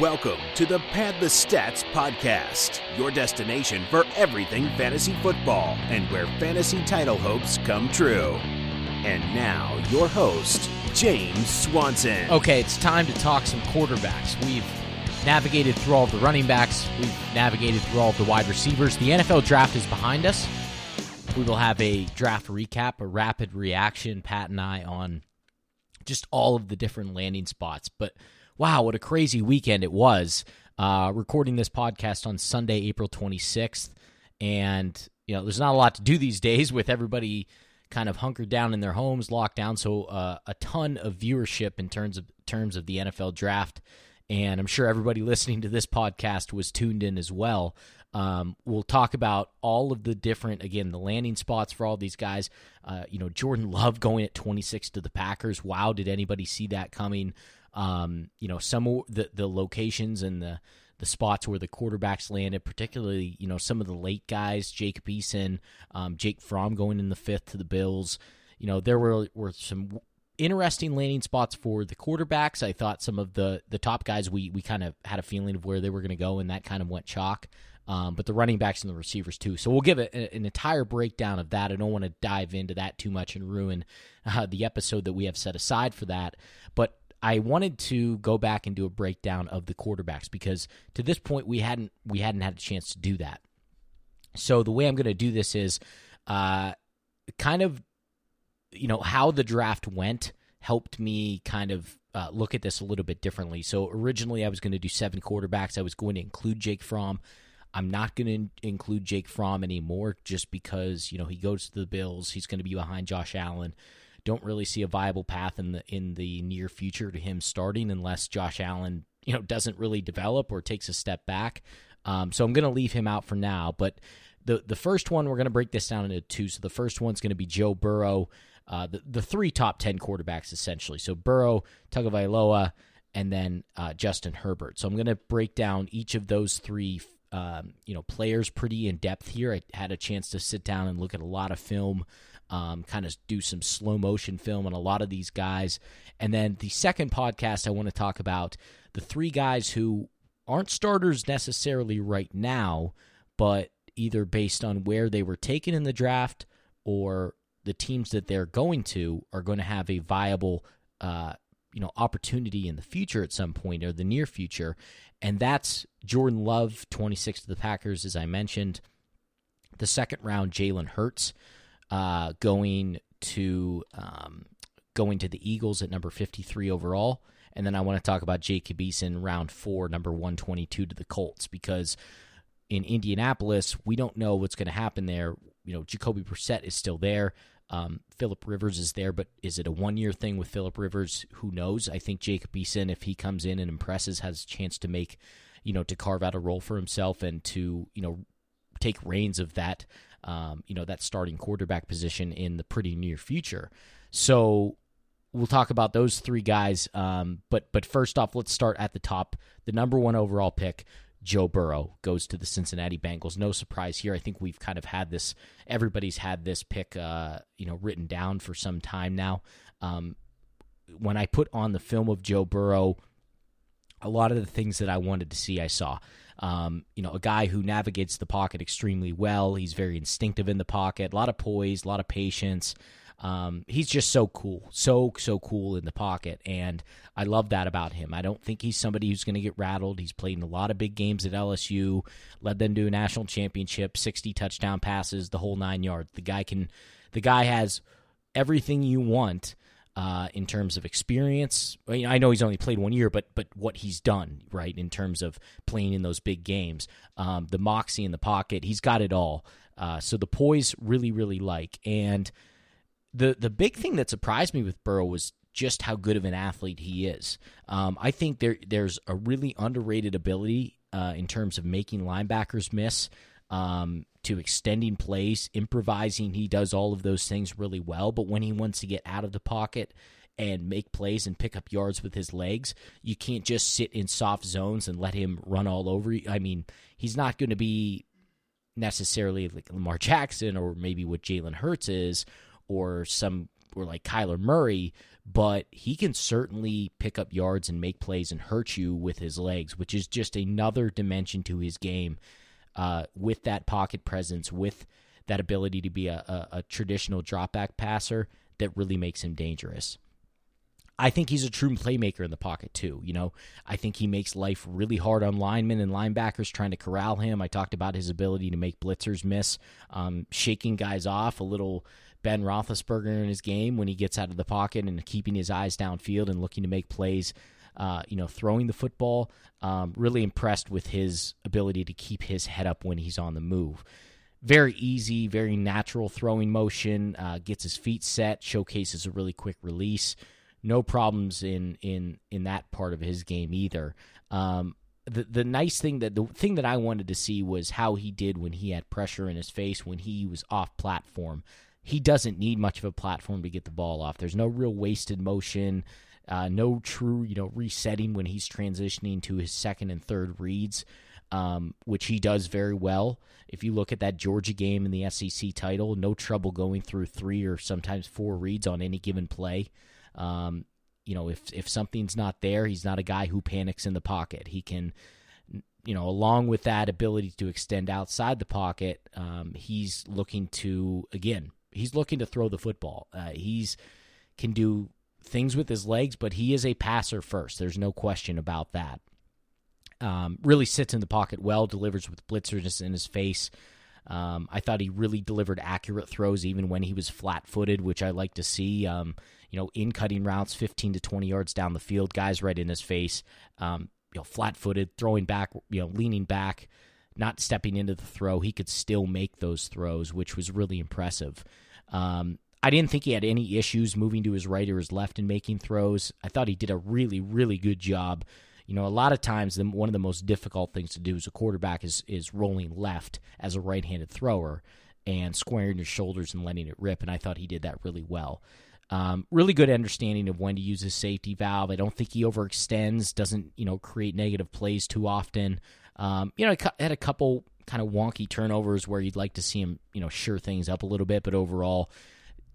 Welcome to the Pad the Stats podcast, your destination for everything fantasy football and where fantasy title hopes come true. And now, your host, James Swanson. Okay, it's time to talk some quarterbacks. We've navigated through all of the running backs, we've navigated through all of the wide receivers. The NFL draft is behind us. We will have a draft recap, a rapid reaction, Pat and I, on just all of the different landing spots. But wow, what a crazy weekend it was. Uh, recording this podcast on Sunday, April 26th. And, you know, there's not a lot to do these days with everybody kind of hunkered down in their homes, locked down. So uh, a ton of viewership in terms of terms of the NFL draft. And I'm sure everybody listening to this podcast was tuned in as well. Um, we'll talk about all of the different, again, the landing spots for all these guys. Uh, you know, Jordan Love going at 26 to the Packers. Wow, did anybody see that coming? Um, you know, some of the the locations and the the spots where the quarterbacks landed, particularly you know some of the late guys, Jacob Eason, um, Jake Fromm going in the fifth to the Bills. You know, there were were some interesting landing spots for the quarterbacks. I thought some of the the top guys we we kind of had a feeling of where they were going to go, and that kind of went chalk. Um, but the running backs and the receivers too. So we'll give it an entire breakdown of that. I don't want to dive into that too much and ruin uh, the episode that we have set aside for that. But I wanted to go back and do a breakdown of the quarterbacks because to this point we hadn't we hadn't had a chance to do that. So the way I'm going to do this is uh, kind of you know how the draft went helped me kind of uh, look at this a little bit differently. So originally I was going to do seven quarterbacks. I was going to include Jake Fromm. I'm not going to include Jake Fromm anymore just because you know he goes to the Bills. He's going to be behind Josh Allen. Don't really see a viable path in the in the near future to him starting unless Josh Allen you know doesn't really develop or takes a step back. Um, so I'm going to leave him out for now. But the the first one we're going to break this down into two. So the first one's going to be Joe Burrow. Uh, the, the three top 10 quarterbacks essentially. So Burrow, Tagovailoa, and then uh, Justin Herbert. So I'm going to break down each of those three um, you know players pretty in depth here. I had a chance to sit down and look at a lot of film, um, kind of do some slow motion film on a lot of these guys. And then the second podcast, I want to talk about the three guys who aren't starters necessarily right now, but either based on where they were taken in the draft or the teams that they're going to are going to have a viable uh, you know opportunity in the future at some point or the near future. And that's jordan love 26 to the packers as i mentioned. The second round jalen hurts uh, going to um, going to the eagles at number 53 overall and then i want to talk about jacob eason round four number 122 to the colts because in indianapolis we don't know what's going to happen there you know jacoby brissett is still there um, Philip Rivers is there, but is it a one year thing with Philip Rivers? Who knows? I think Jacob Eason, if he comes in and impresses, has a chance to make, you know, to carve out a role for himself and to, you know, take reins of that, um, you know, that starting quarterback position in the pretty near future. So we'll talk about those three guys. Um, but but first off, let's start at the top. The number one overall pick, Joe Burrow goes to the Cincinnati Bengals. No surprise here. I think we've kind of had this. Everybody's had this pick, uh, you know, written down for some time now. Um, when I put on the film of Joe Burrow, a lot of the things that I wanted to see, I saw. Um, you know, a guy who navigates the pocket extremely well. He's very instinctive in the pocket. A lot of poise, a lot of patience. Um, he's just so cool, so so cool in the pocket, and I love that about him. I don't think he's somebody who's going to get rattled. He's played in a lot of big games at LSU, led them to a national championship, sixty touchdown passes, the whole nine yards. The guy can, the guy has everything you want. Uh, in terms of experience. I know he's only played one year, but but what he's done, right, in terms of playing in those big games, um, the moxie in the pocket, he's got it all. Uh, so the poise really, really like. And the the big thing that surprised me with Burrow was just how good of an athlete he is. Um, I think there there's a really underrated ability uh, in terms of making linebackers miss, um, to extending plays, improvising. He does all of those things really well. But when he wants to get out of the pocket and make plays and pick up yards with his legs, you can't just sit in soft zones and let him run all over you. I mean, he's not going to be necessarily like Lamar Jackson or maybe what Jalen Hurts is or some or like Kyler Murray, but he can certainly pick up yards and make plays and hurt you with his legs, which is just another dimension to his game. Uh, with that pocket presence, with that ability to be a, a, a traditional dropback passer, that really makes him dangerous. I think he's a true playmaker in the pocket too. You know, I think he makes life really hard on linemen and linebackers trying to corral him. I talked about his ability to make blitzers miss, um, shaking guys off a little. Ben Roethlisberger in his game when he gets out of the pocket and keeping his eyes downfield and looking to make plays. Uh, you know, throwing the football. Um, really impressed with his ability to keep his head up when he's on the move very easy, very natural throwing motion. Uh, gets his feet set, showcases a really quick release. No problems in in in that part of his game either. Um, the the nice thing that the thing that I wanted to see was how he did when he had pressure in his face when he was off platform. He doesn't need much of a platform to get the ball off. There's no real wasted motion. Uh, no true, you know, resetting when he's transitioning to his second and third reads um, which he does very well. If you look at that Georgia game in the SEC title, no trouble going through three or sometimes four reads on any given play. Um, you know, if if something's not there, he's not a guy who panics in the pocket. He can, you know, along with that ability to extend outside the pocket, um, he's looking to again, he's looking to throw the football. Uh, he's can do things with his legs, but he is a passer first. There's no question about that. Um, really sits in the pocket well, delivers with blitzers in his face. Um, I thought he really delivered accurate throws even when he was flat footed, which I like to see. Um, you know, in cutting routes, 15 to 20 yards down the field, guys right in his face. Um, you know, flat footed, throwing back, you know, leaning back, not stepping into the throw. He could still make those throws, which was really impressive. Um, I didn't think he had any issues moving to his right or his left and making throws. I thought he did a really, really good job you know, a lot of times the, one of the most difficult things to do as a quarterback is is rolling left as a right-handed thrower and squaring your shoulders and letting it rip. And I thought he did that really well. Um, really good understanding of when to use his safety valve. I don't think he overextends, doesn't you know create negative plays too often. Um, you know, I had a couple kind of wonky turnovers where you'd like to see him you know sure things up a little bit, but overall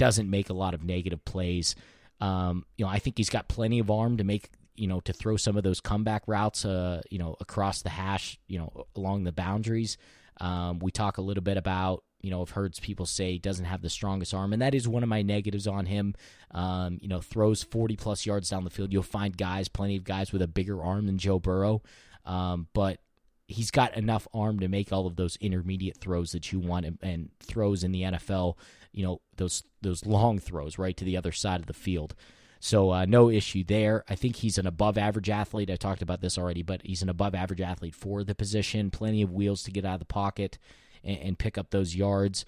doesn't make a lot of negative plays. Um, you know, I think he's got plenty of arm to make you know, to throw some of those comeback routes, uh, you know, across the hash, you know, along the boundaries. Um, we talk a little bit about, you know, I've heard people say he doesn't have the strongest arm, and that is one of my negatives on him. Um, you know, throws 40 plus yards down the field. You'll find guys, plenty of guys with a bigger arm than Joe Burrow, um, but he's got enough arm to make all of those intermediate throws that you want and, and throws in the NFL. You know, those those long throws right to the other side of the field. So uh, no issue there. I think he's an above average athlete. I talked about this already, but he's an above average athlete for the position. Plenty of wheels to get out of the pocket and, and pick up those yards.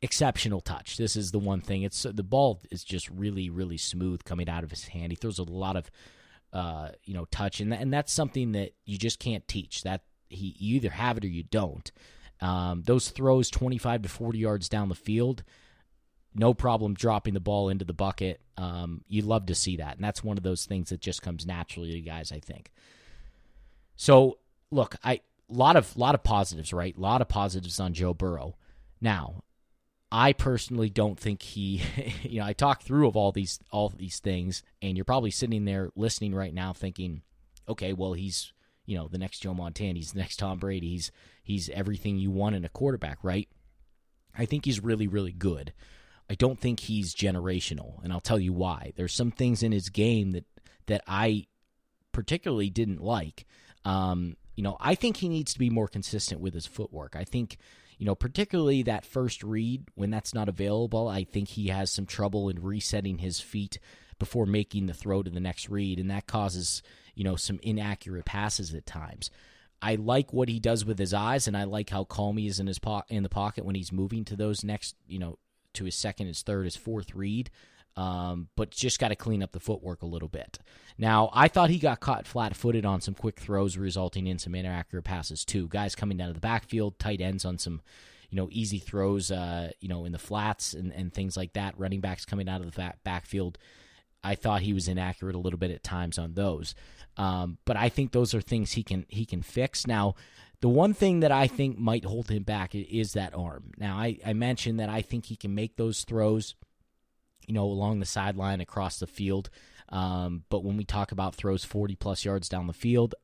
Exceptional touch. This is the one thing. It's the ball is just really, really smooth coming out of his hand. He throws a lot of, uh, you know, touch, and and that's something that you just can't teach. That he you either have it or you don't. Um, those throws 25 to 40 yards down the field no problem dropping the ball into the bucket. Um, you love to see that, and that's one of those things that just comes naturally to you guys. I think. So look, I lot of lot of positives, right? A lot of positives on Joe Burrow. Now, I personally don't think he. You know, I talk through of all these all these things, and you're probably sitting there listening right now, thinking, okay, well, he's you know the next Joe Montana, he's the next Tom Brady, he's he's everything you want in a quarterback, right? I think he's really really good. I don't think he's generational, and I'll tell you why. There's some things in his game that that I particularly didn't like. Um, you know, I think he needs to be more consistent with his footwork. I think, you know, particularly that first read when that's not available, I think he has some trouble in resetting his feet before making the throw to the next read, and that causes you know some inaccurate passes at times. I like what he does with his eyes, and I like how calm he is in his po- in the pocket when he's moving to those next you know to his second, his third, his fourth read. Um, but just got to clean up the footwork a little bit. Now, I thought he got caught flat footed on some quick throws, resulting in some inaccurate passes, too. Guys coming down to the backfield, tight ends on some you know easy throws uh, you know in the flats and, and things like that running backs coming out of the backfield i thought he was inaccurate a little bit at times on those um, but i think those are things he can he can fix now the one thing that I think might hold him back is that arm. Now, I, I mentioned that I think he can make those throws you know, along the sideline, across the field. Um, but when we talk about throws 40 plus yards down the field,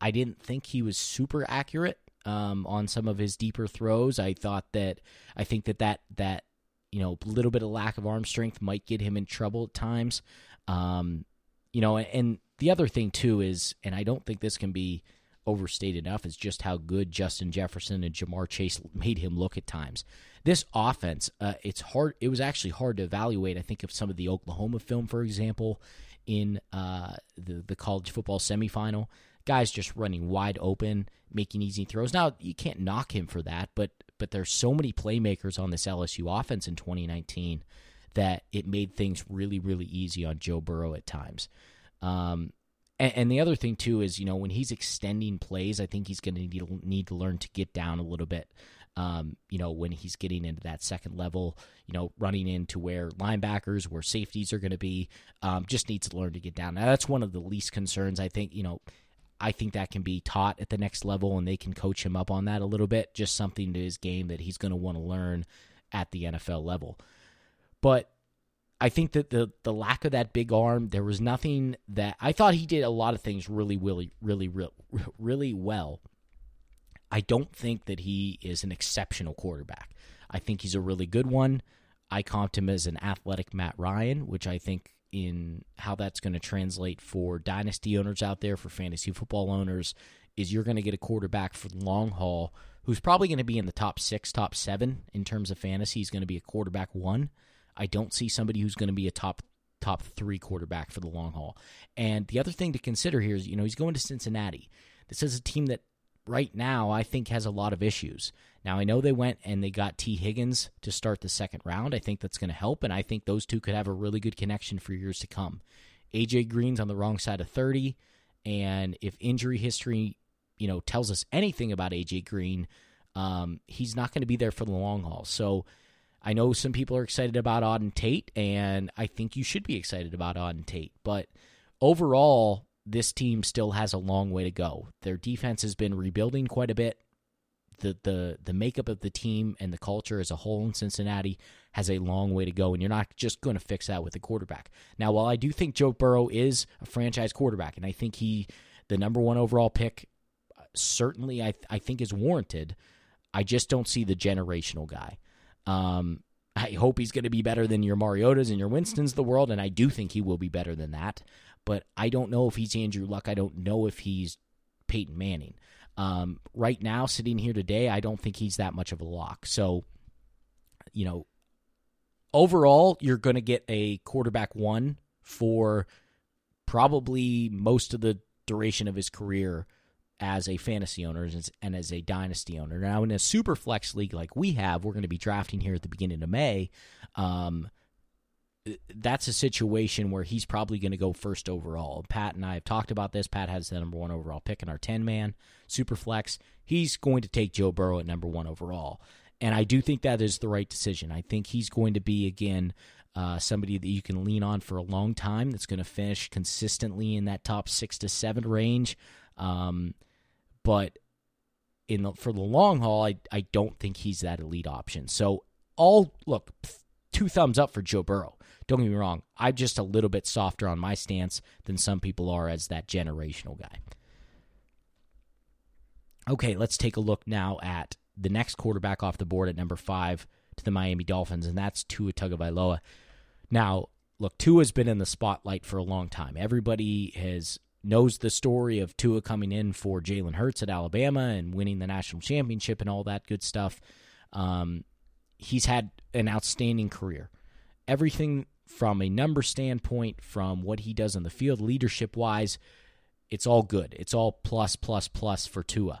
I didn't think he was super accurate um, on some of his deeper throws. I thought that I think that that that you know a little bit of lack of arm strength might get him in trouble at times. Um, you know, and the other thing too is, and I don't think this can be overstated enough, is just how good Justin Jefferson and Ja'Marr Chase made him look at times. This offense, uh, it's hard. It was actually hard to evaluate. I think of some of the Oklahoma film, for example, in uh, the the college football semifinal. Guys just running wide open, making easy throws. Now you can't knock him for that, but but there's so many playmakers on this LSU offense in 2019 that it made things really really easy on Joe Burrow at times. Um, and, the other thing too is you know when he's extending plays, I think he's going to need need to learn to get down a little bit. Um, you know, when he's getting into that second level, you know, running into where linebackers, where safeties are going to be, um, just needs to learn to get down. Now, that's one of the least concerns. I think, you know, I think that can be taught at the next level and they can coach him up on that a little bit. Just something to his game that he's going to want to learn at the NFL level. But I think that the the lack of that big arm, there was nothing that I thought he did a lot of things really, really, really, really, really well. I don't think that he is an exceptional quarterback. I think he's a really good one. I comped him as an athletic Matt Ryan, which I think in how that's going to translate for dynasty owners out there, for fantasy football owners, is you're going to get a quarterback for the long haul who's probably going to be in the top six, top seven in terms of fantasy. He's going to be a quarterback one. I don't see somebody who's going to be a top top three quarterback for the long haul. And the other thing to consider here is, you know, he's going to Cincinnati. This is a team that right now I think has a lot of issues. Now I know they went and they got Tee Higgins to start the second round. I think that's going to help, and I think those two could have a really good connection for years to come. AJ Green's on the wrong side of thirty, and if injury history, you know, tells us anything about AJ Green, um, he's not going to be there for the long haul. So I know some people are excited about Auden Tate, and I think you should be excited about Auden Tate. But overall, this team still has a long way to go. Their defense has been rebuilding quite a bit. The, the the makeup of the team and the culture as a whole in Cincinnati has a long way to go, and you're not just going to fix that with a quarterback. Now, while I do think Joe Burrow is a franchise quarterback, and I think he, the number one overall pick, certainly I I think is warranted. I just don't see the generational guy. Um, I hope he's going to be better than your Mariotas and your Winstons the world, and I do think he will be better than that. But I don't know if he's Andrew Luck. I don't know if he's Peyton Manning. Um, right now, sitting here today, I don't think he's that much of a lock. So, you know, overall, you're going to get a quarterback one for probably most of the duration of his career as a fantasy owner and as a dynasty owner. Now, in a super flex league like we have, we're going to be drafting here at the beginning of May. Um, that's a situation where he's probably going to go first overall. Pat and I have talked about this. Pat has the number one overall pick in our 10 man super flex. He's going to take Joe Burrow at number one overall. And I do think that is the right decision. I think he's going to be, again, uh, somebody that you can lean on for a long time that's going to finish consistently in that top six to seven range. Um, but in the, for the long haul, I I don't think he's that elite option. So all look, two thumbs up for Joe Burrow. Don't get me wrong, I'm just a little bit softer on my stance than some people are as that generational guy. Okay, let's take a look now at the next quarterback off the board at number five to the Miami Dolphins, and that's Tua Tagovailoa. Now, look, Tua's been in the spotlight for a long time. Everybody has knows the story of Tua coming in for Jalen Hurts at Alabama and winning the national championship and all that good stuff. Um, he's had an outstanding career. Everything from a number standpoint, from what he does on the field, leadership wise, it's all good. It's all plus, plus, plus for Tua.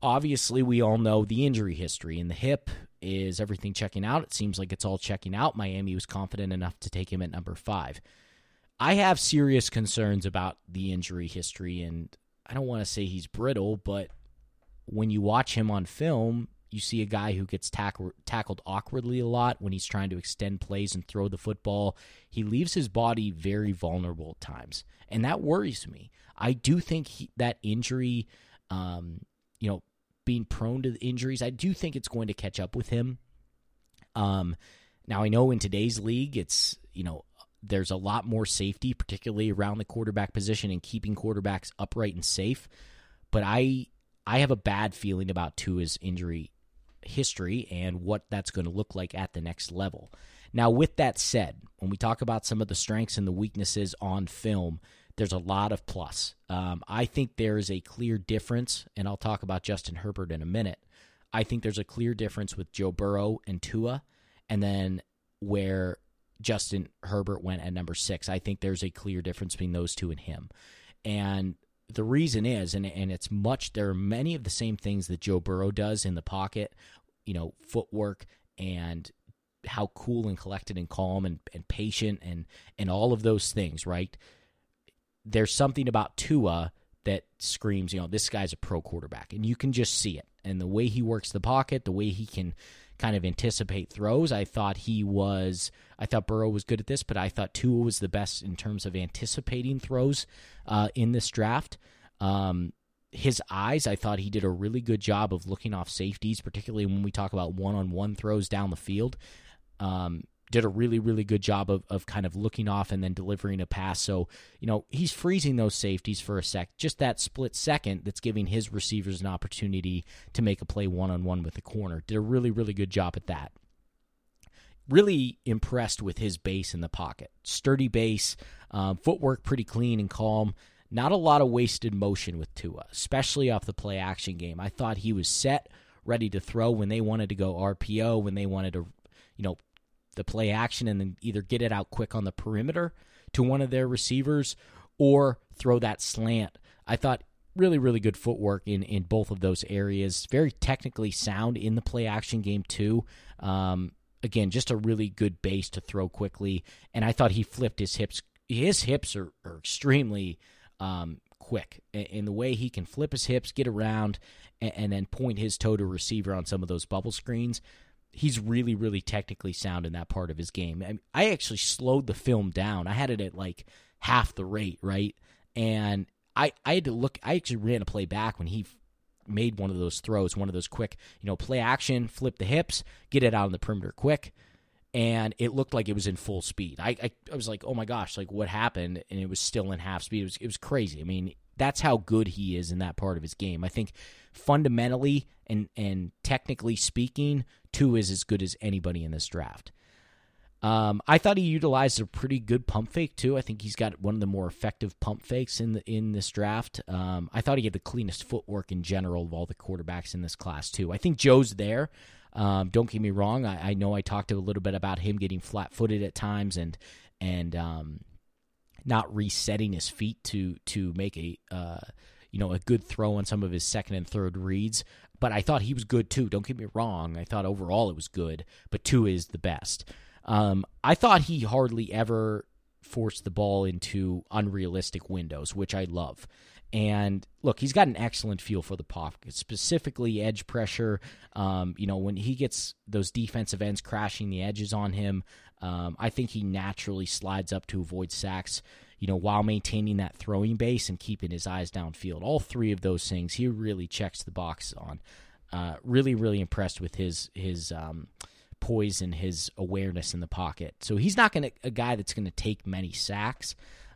Obviously, we all know the injury history. In the hip, is everything checking out? It seems like it's all checking out. Miami was confident enough to take him at number five. I have serious concerns about the injury history, and I don't want to say he's brittle, but when you watch him on film, you see a guy who gets tack- tackled awkwardly a lot when he's trying to extend plays and throw the football. He leaves his body very vulnerable at times, and that worries me. I do think he, that injury, um, you know, being prone to injuries, I do think it's going to catch up with him. Um, Now I know in today's league, it's you know there's a lot more safety, particularly around the quarterback position and keeping quarterbacks upright and safe. But I I have a bad feeling about Tua's injury history and what that's going to look like at the next level. Now, with that said, when we talk about some of the strengths and the weaknesses on film, there's a lot of plus. Um, I think there is a clear difference, and I'll talk about Justin Herbert in a minute. I think there's a clear difference with Joe Burrow and Tua, and then where Justin Herbert went at number six. I think there's a clear difference between those two and him. And the reason is, and, and it's much, there are many of the same things that Joe Burrow does in the pocket, you know, footwork and how cool and collected and calm and, and patient and, and all of those things, right? There's something about Tua that screams, you know, this guy's a pro quarterback, and you can just see it. And the way he works the pocket, the way he can kind of anticipate throws, I thought he was. I thought Burrow was good at this, but I thought Tua was the best in terms of anticipating throws uh, in this draft. Um, his eyes, I thought he did a really good job of looking off safeties, particularly when we talk about one on one throws down the field. Um, did a really, really good job of, of kind of looking off and then delivering a pass. So, you know, he's freezing those safeties for a sec, just that split second that's giving his receivers an opportunity to make a play one on one with the corner. Did a really, really good job at that. Really impressed with his base in the pocket. Sturdy base, um, footwork pretty clean and calm. Not a lot of wasted motion with Tua, especially off the play action game. I thought he was set, ready to throw when they wanted to go RPO, when they wanted to, you know, the play action and then either get it out quick on the perimeter to one of their receivers or throw that slant. I thought really, really good footwork in, in both of those areas. Very technically sound in the play action game, too. Um, again, just a really good base to throw quickly. And I thought he flipped his hips. His hips are, are extremely um, quick in the way he can flip his hips, get around, and, and then point his toe to receiver on some of those bubble screens he's really really technically sound in that part of his game. I, I actually slowed the film down. I had it at like half the rate, right? And I I had to look. I actually ran a play back when he made one of those throws, one of those quick, you know, play action, flip the hips, get it out on the perimeter quick. And it looked like it was in full speed. I, I, I was like, oh my gosh, like what happened? And it was still in half speed. It was it was crazy. I mean, that's how good he is in that part of his game. I think fundamentally and and technically speaking, Tua is as good as anybody in this draft. Um, I thought he utilized a pretty good pump fake too. I think he's got one of the more effective pump fakes in the in this draft. Um, I thought he had the cleanest footwork in general of all the quarterbacks in this class too. I think Joe's there. Um, don't get me wrong. I, I, know I talked a little bit about him getting flat footed at times and and um, not resetting his feet to to make a uh, you know a good throw on some of his second and third reads. But I thought he was good too. Don't get me wrong. I thought overall it was good, but Tua is the best. Um, I thought he hardly ever forced the ball into unrealistic windows, which I love. And look, he's got an excellent feel for the pocket, specifically edge pressure. Um, you know, when he gets those defensive ends crashing the edges on him, um, I think he naturally slides up to avoid sacks, you know, while maintaining that throwing base and keeping his eyes downfield. All three of those things he really checks the box on. Uh, really, really impressed with his his um, poise and his awareness in the pocket. So he's not going to a guy that's going to take many sacks.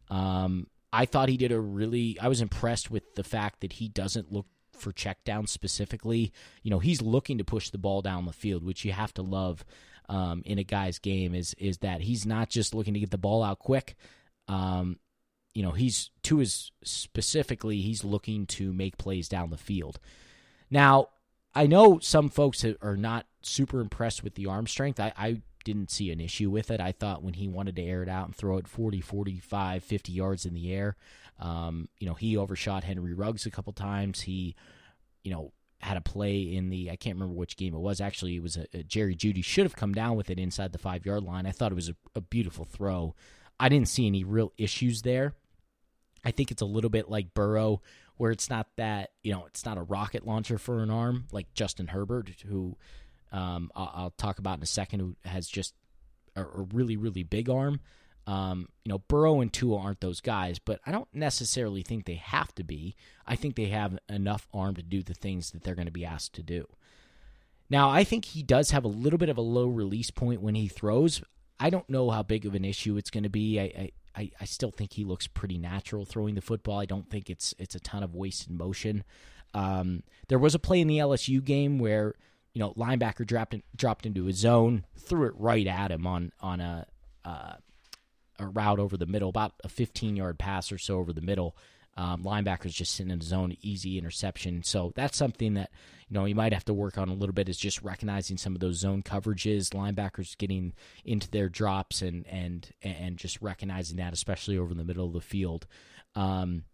Um, I thought he did a really. I was impressed with the fact that he doesn't look for checkdowns specifically. You know, he's looking to push the ball down the field, which you have to love um, in a guy's game is is that he's not just looking to get the ball out quick. Um, you know, he's to his specifically, he's looking to make plays down the field. Now, I know some folks are not super impressed with the arm strength. I, I didn't see an issue with it. I thought when he wanted to air it out and throw it 40, 45, 50 yards in the air, um, you know, he overshot Henry Ruggs a couple times. He, you know, had a play in the I can't remember which game it was. Actually, it was a, a Jerry Jeudy should have come down with it inside the five yard line. I thought it was a, a beautiful throw. I didn't see any real issues there. I think it's a little bit like Burrow, where it's not that you know it's not a rocket launcher for an arm like Justin Herbert, who um, I'll, I'll, talk about in a second, who has just a, a really really big arm. Um, you know, Burrow and Tua aren't those guys, but I don't necessarily think they have to be. I think they have enough arm to do the things that they're going to be asked to do. Now, I think he does have a little bit of a low release point when he throws. I don't know how big of an issue it's going to be. I, I, I still think he looks pretty natural throwing the football. I don't think it's it's a ton of wasted motion. Um, there was a play in the LSU game where you know linebacker dropped in, dropped into his zone, threw it right at him on on a uh, a route over the middle, about a 15 yard pass or so over the middle. Um, linebackers just sitting in the zone, easy interception. So that's something that you know you might have to work on a little bit is just recognizing some of those zone coverages, linebackers getting into their drops and and and just recognizing that, especially over in the middle of the field. Um,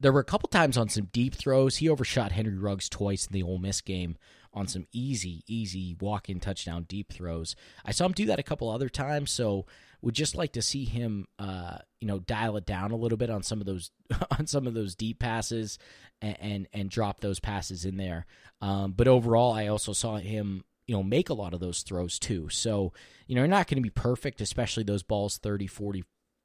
there were a couple times on some deep throws. He overshot Henry Ruggs twice in the Ole Miss game on some easy, easy walk-in touchdown deep throws. I saw him do that a couple other times, so would just like to see him, uh, you know, dial it down a little bit on some of those on some of those deep passes and and, and drop those passes in there. Um, but overall, I also saw him, you know, make a lot of those throws too. So you know, you're not going to be perfect, especially those balls 30, 40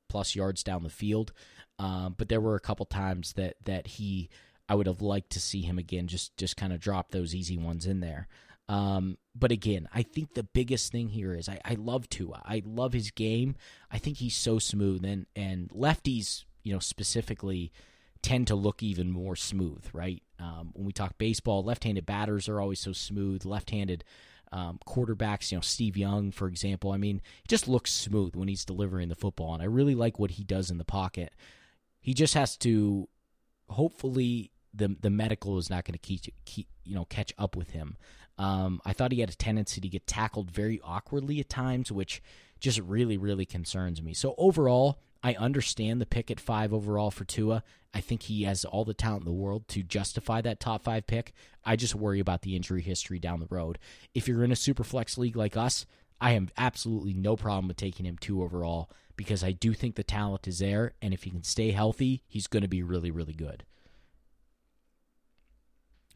plus yards down the field. Um, but there were a couple times that that he, I would have liked to see him again, just just kind of drop those easy ones in there. Um, but again, I think the biggest thing here is I, I love Tua. I love his game. I think he's so smooth, and and lefties, you know, specifically tend to look even more smooth, right? Um, when we talk baseball, left-handed batters are always so smooth. Left-handed um, quarterbacks, you know, Steve Young, for example. I mean, he just looks smooth when he's delivering the football, and I really like what he does in the pocket. He just has to, hopefully, the the medical is not going to keep, keep you know catch up with him. Um, I thought he had a tendency to get tackled very awkwardly at times, which just really, really concerns me. So overall, I understand the pick at five overall for Tua. I think he has all the talent in the world to justify that top five pick. I just worry about the injury history down the road. If you're in a super flex league like us, I have absolutely no problem with taking him two overall because I do think the talent is there, and if he can stay healthy, he's going to be really, really good.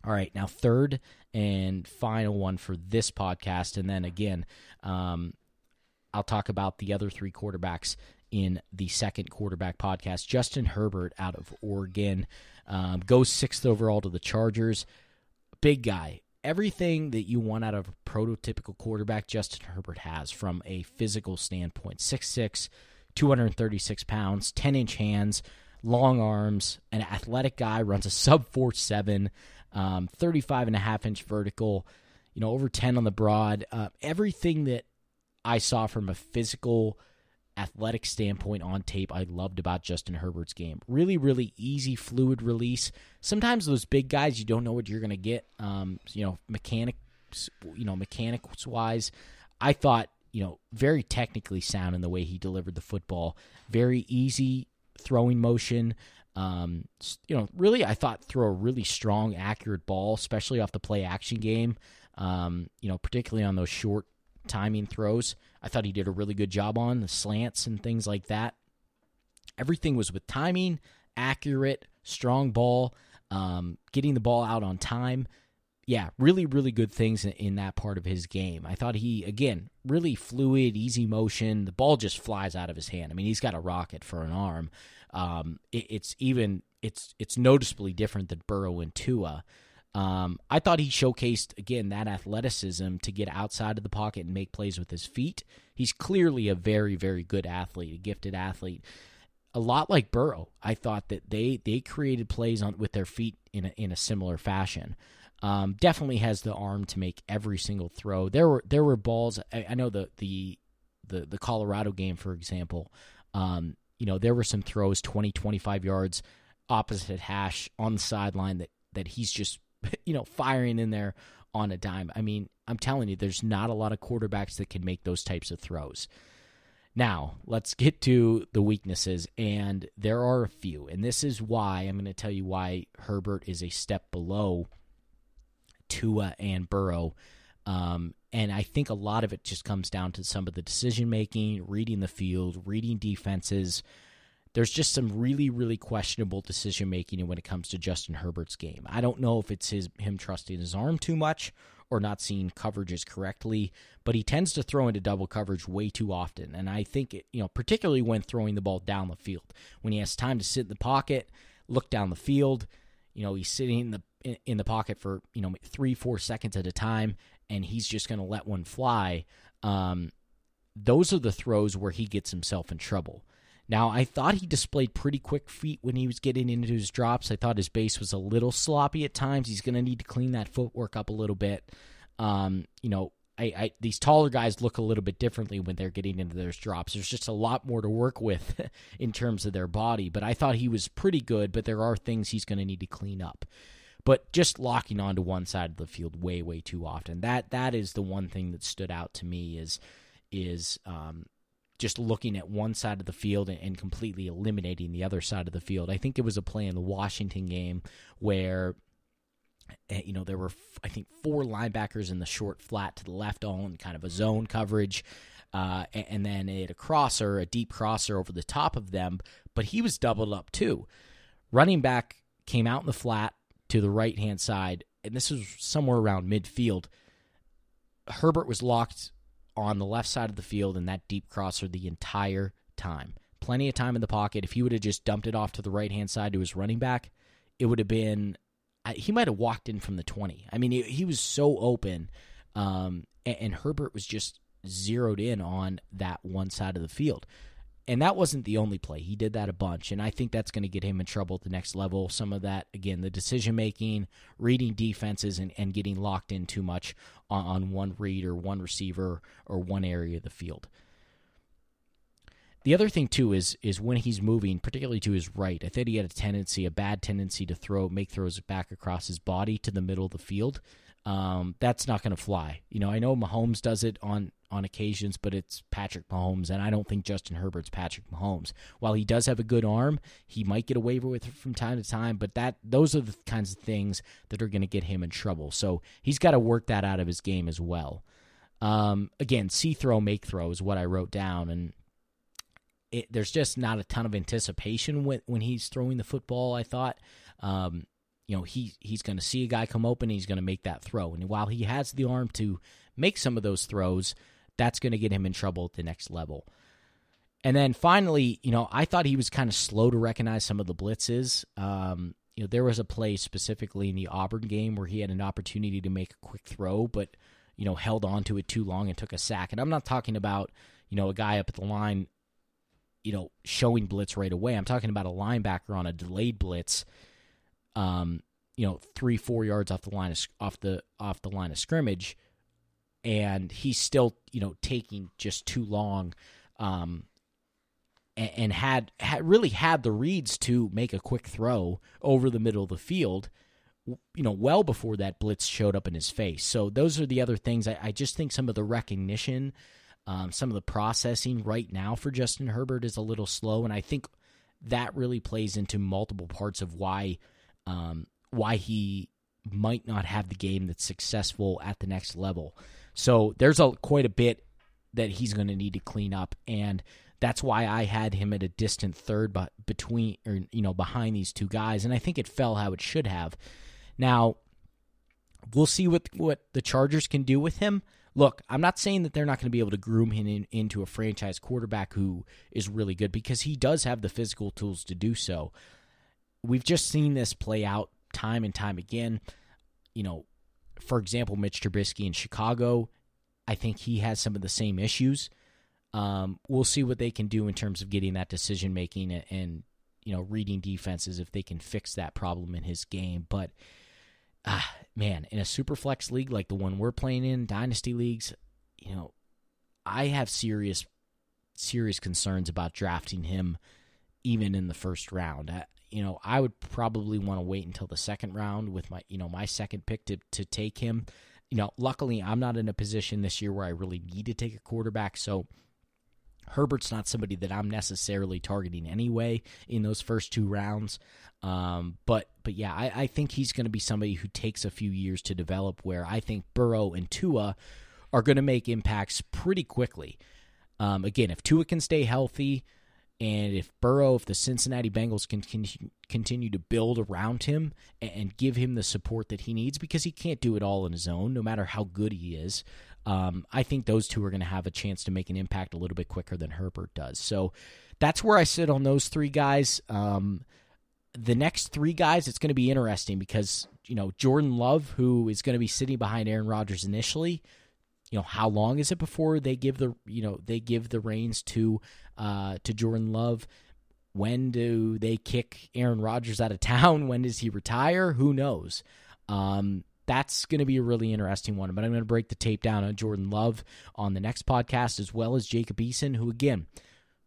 All right, now third and final one for this podcast, and then again, um, I'll talk about the other three quarterbacks in the second quarterback podcast. Justin Herbert out of Oregon um, goes sixth overall to the Chargers. Big guy. Everything that you want out of a prototypical quarterback, Justin Herbert has from a physical standpoint 6'6, 236 pounds, 10 inch hands, long arms, an athletic guy, runs a sub 4 7 um, 35 and a half inch vertical, you know, over 10 on the broad. Uh, everything that I saw from a physical, athletic standpoint on tape, I loved about Justin Herbert's game. Really, really easy, fluid release. Sometimes those big guys, you don't know what you're going to get. Um, you know, mechanics, you know, mechanics wise, I thought, you know, very technically sound in the way he delivered the football. Very easy throwing motion. Um, you know, really, I thought throw a really strong, accurate ball, especially off the play action game. Um, you know, particularly on those short timing throws. I thought he did a really good job on the slants and things like that. Everything was with timing, accurate, strong ball, um, getting the ball out on time. Yeah, really, really good things in, in, that part of his game. I thought he, again, really fluid, easy motion. The ball just flies out of his hand. I mean, he's got a rocket for an arm. Um, it, it's even it's it's noticeably different than Burrow and Tua. Um, I thought he showcased again that athleticism to get outside of the pocket and make plays with his feet. He's clearly a very very good athlete, a gifted athlete. A lot like Burrow, I thought that they they created plays on with their feet in a, in a similar fashion. Um, definitely has the arm to make every single throw. There were there were balls. I, I know the the the the Colorado game, for example. Um, you know, there were some throws 20, 25 yards opposite hash on the sideline that, that he's just, you know, firing in there on a dime. I mean, I'm telling you, there's not a lot of quarterbacks that can make those types of throws. Now, let's get to the weaknesses, and there are a few. And this is why I'm going to tell you why Herbert is a step below Tua and Burrow. Um, and I think a lot of it just comes down to some of the decision making, reading the field, reading defenses. There's just some really, really questionable decision making when it comes to Justin Herbert's game. I don't know if it's his him trusting his arm too much or not seeing coverages correctly, but he tends to throw into double coverage way too often. And I think, it, you know, particularly when throwing the ball down the field, when he has time to sit in the pocket, look down the field, you know, he's sitting in the in the pocket for you know three four seconds at a time and he's just going to let one fly. Um, those are the throws where he gets himself in trouble. Now, I thought he displayed pretty quick feet when he was getting into his drops. I thought his base was a little sloppy at times. He's going to need to clean that footwork up a little bit. Um, you know, I, I, these taller guys look a little bit differently when they're getting into their drops. There's just a lot more to work with in terms of their body. But I thought he was pretty good. But there are things he's going to need to clean up. But just locking onto one side of the field way, way too often. That that is the one thing that stood out to me is is um, just looking at one side of the field and, completely eliminating the other side of the field. I think it was a play in the Washington game where eh, you know there were I think four linebackers in the short flat to the left, in kind of a zone coverage, uh, and, then it a crosser, a deep crosser over the top of them, but he was doubled up too. Running back came out in the flat to the right hand side, and this was somewhere around midfield. Herbert was locked on the left side of the field in that deep crosser the entire time. Plenty of time in the pocket. If he would have just dumped it off to the right hand side to his running back, it would have been. He might have walked in from the 20. I mean, he, was so open, um, and Herbert was just zeroed in on that one side of the field. And that wasn't the only play. He did that a bunch, and I think that's going to get him in trouble at the next level. Some of that, again, the decision making, reading defenses, and, and getting locked in too much on, on one read or one receiver or one area of the field. The other thing too is is when he's moving, particularly to his right. I think he had a tendency, a bad tendency to throw, make throws back across his body to the middle of the field. Um, that's not going to fly. You know, I know Mahomes does it on on occasions, but it's Patrick Mahomes, and I don't think Justin Herbert's Patrick Mahomes. While he does have a good arm, he might get away with it from time to time, but that those are the kinds of things that are going to get him in trouble. So he's got to work that out of his game as well. Um, again, see throw, make throw is what I wrote down, and it, there's just not a ton of anticipation when when he's throwing the football. I thought. Um, you know he he's going to see a guy come open he's going to make that throw and while he has the arm to make some of those throws that's going to get him in trouble at the next level. And then finally, you know, I thought he was kind of slow to recognize some of the blitzes. Um, you know, there was a play specifically in the Auburn game where he had an opportunity to make a quick throw, but you know, held on to it too long and took a sack. And I'm not talking about you know a guy up at the line, you know, showing blitz right away. I'm talking about a linebacker on a delayed blitz. Um, you know, three four yards off the line of off the off the line of scrimmage and he's still you know taking just too long um, and, and had, had really had the reads to make a quick throw over the middle of the field you know well before that blitz showed up in his face. So those are the other things. I, I just think some of the recognition um, some of the processing right now for justin herbert is a little slow and i think that really plays into multiple parts of why um, why he might not have the game that's successful at the next level so there's a quite a bit that he's going to need to clean up, and that's why I had him at a distant third, but between or you know behind these two guys, and I think it fell how it should have. Now we'll see what what the Chargers can do with him. Look, I'm not saying that they're not going to be able to groom him in, into a franchise quarterback who is really good because he does have the physical tools to do so. We've just seen this play out time and time again. You know, for example, Mitch Trubisky in Chicago, I think he has some of the same issues. Um, we'll see what they can do in terms of getting that decision making and, and, you know reading defenses if they can fix that problem in his game. But ah, man, in a super flex league like the one we're playing in, dynasty leagues, you know, I have serious serious concerns about drafting him even in the first round. I, you know, I would probably want to wait until the second round with my, you know, my second pick to to take him. You know, luckily I'm not in a position this year where I really need to take a quarterback, so Herbert's not somebody that I'm necessarily targeting anyway in those first two rounds. Um, but but yeah, I, I think he's going to be somebody who takes a few years to develop. Where I think Burrow and Tua are going to make impacts pretty quickly. Um, again, if Tua can stay healthy, and if Burrow, if the Cincinnati Bengals can, continue to build around him and give him the support that he needs, because he can't do it all on his own, no matter how good he is, um, I think those two are going to have a chance to make an impact a little bit quicker than Herbert does. So that's where I sit on those three guys. Um, the next three guys, it's going to be interesting because you know, Jordan Love, who is going to be sitting behind Aaron Rodgers initially. You know, how long is it before they give the you know they give the reins to uh, to Jordan Love? When do they kick Aaron Rodgers out of town? When does he retire? Who knows? Um, that's going to be a really interesting one. But I'm going to break the tape down on Jordan Love on the next podcast, as well as Jacob Eason, who, again,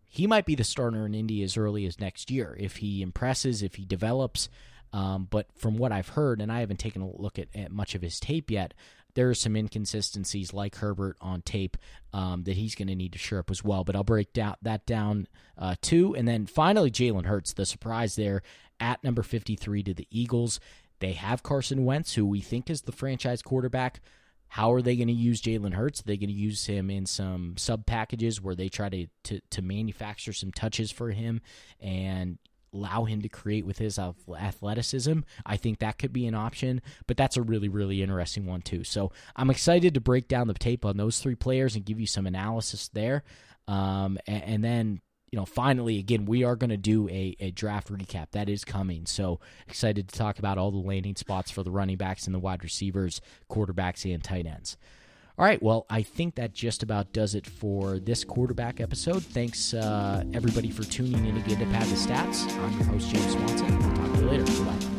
he might be the starter in Indy as early as next year if he impresses, if he develops. Um, but from what I've heard, and I haven't taken a look at, at much of his tape yet, there are some inconsistencies like Herbert on tape um, that he's going to need to shore up as well. But I'll break down, that down uh, too. And then finally, Jalen Hurts, the surprise there at number 53 to the Eagles. They have Carson Wentz, who we think is the franchise quarterback. How are they going to use Jalen Hurts? Are they going to use him in some sub packages where they try to, to to manufacture some touches for him and allow him to create with his athleticism. I think that could be an option, but that's a really, really interesting one, too. So I'm excited to break down the tape on those three players and give you some analysis there. Um, and, and, then you know, finally, again, we are going to do a, a draft recap. That is coming. So excited to talk about all the landing spots for the running backs and the wide receivers, quarterbacks, and tight ends. All right, well, I think that just about does it for this quarterback episode. Thanks, uh, everybody, for tuning in again to Pad the Stats. I'm your host, James Swanson. We'll talk to you later. Bye.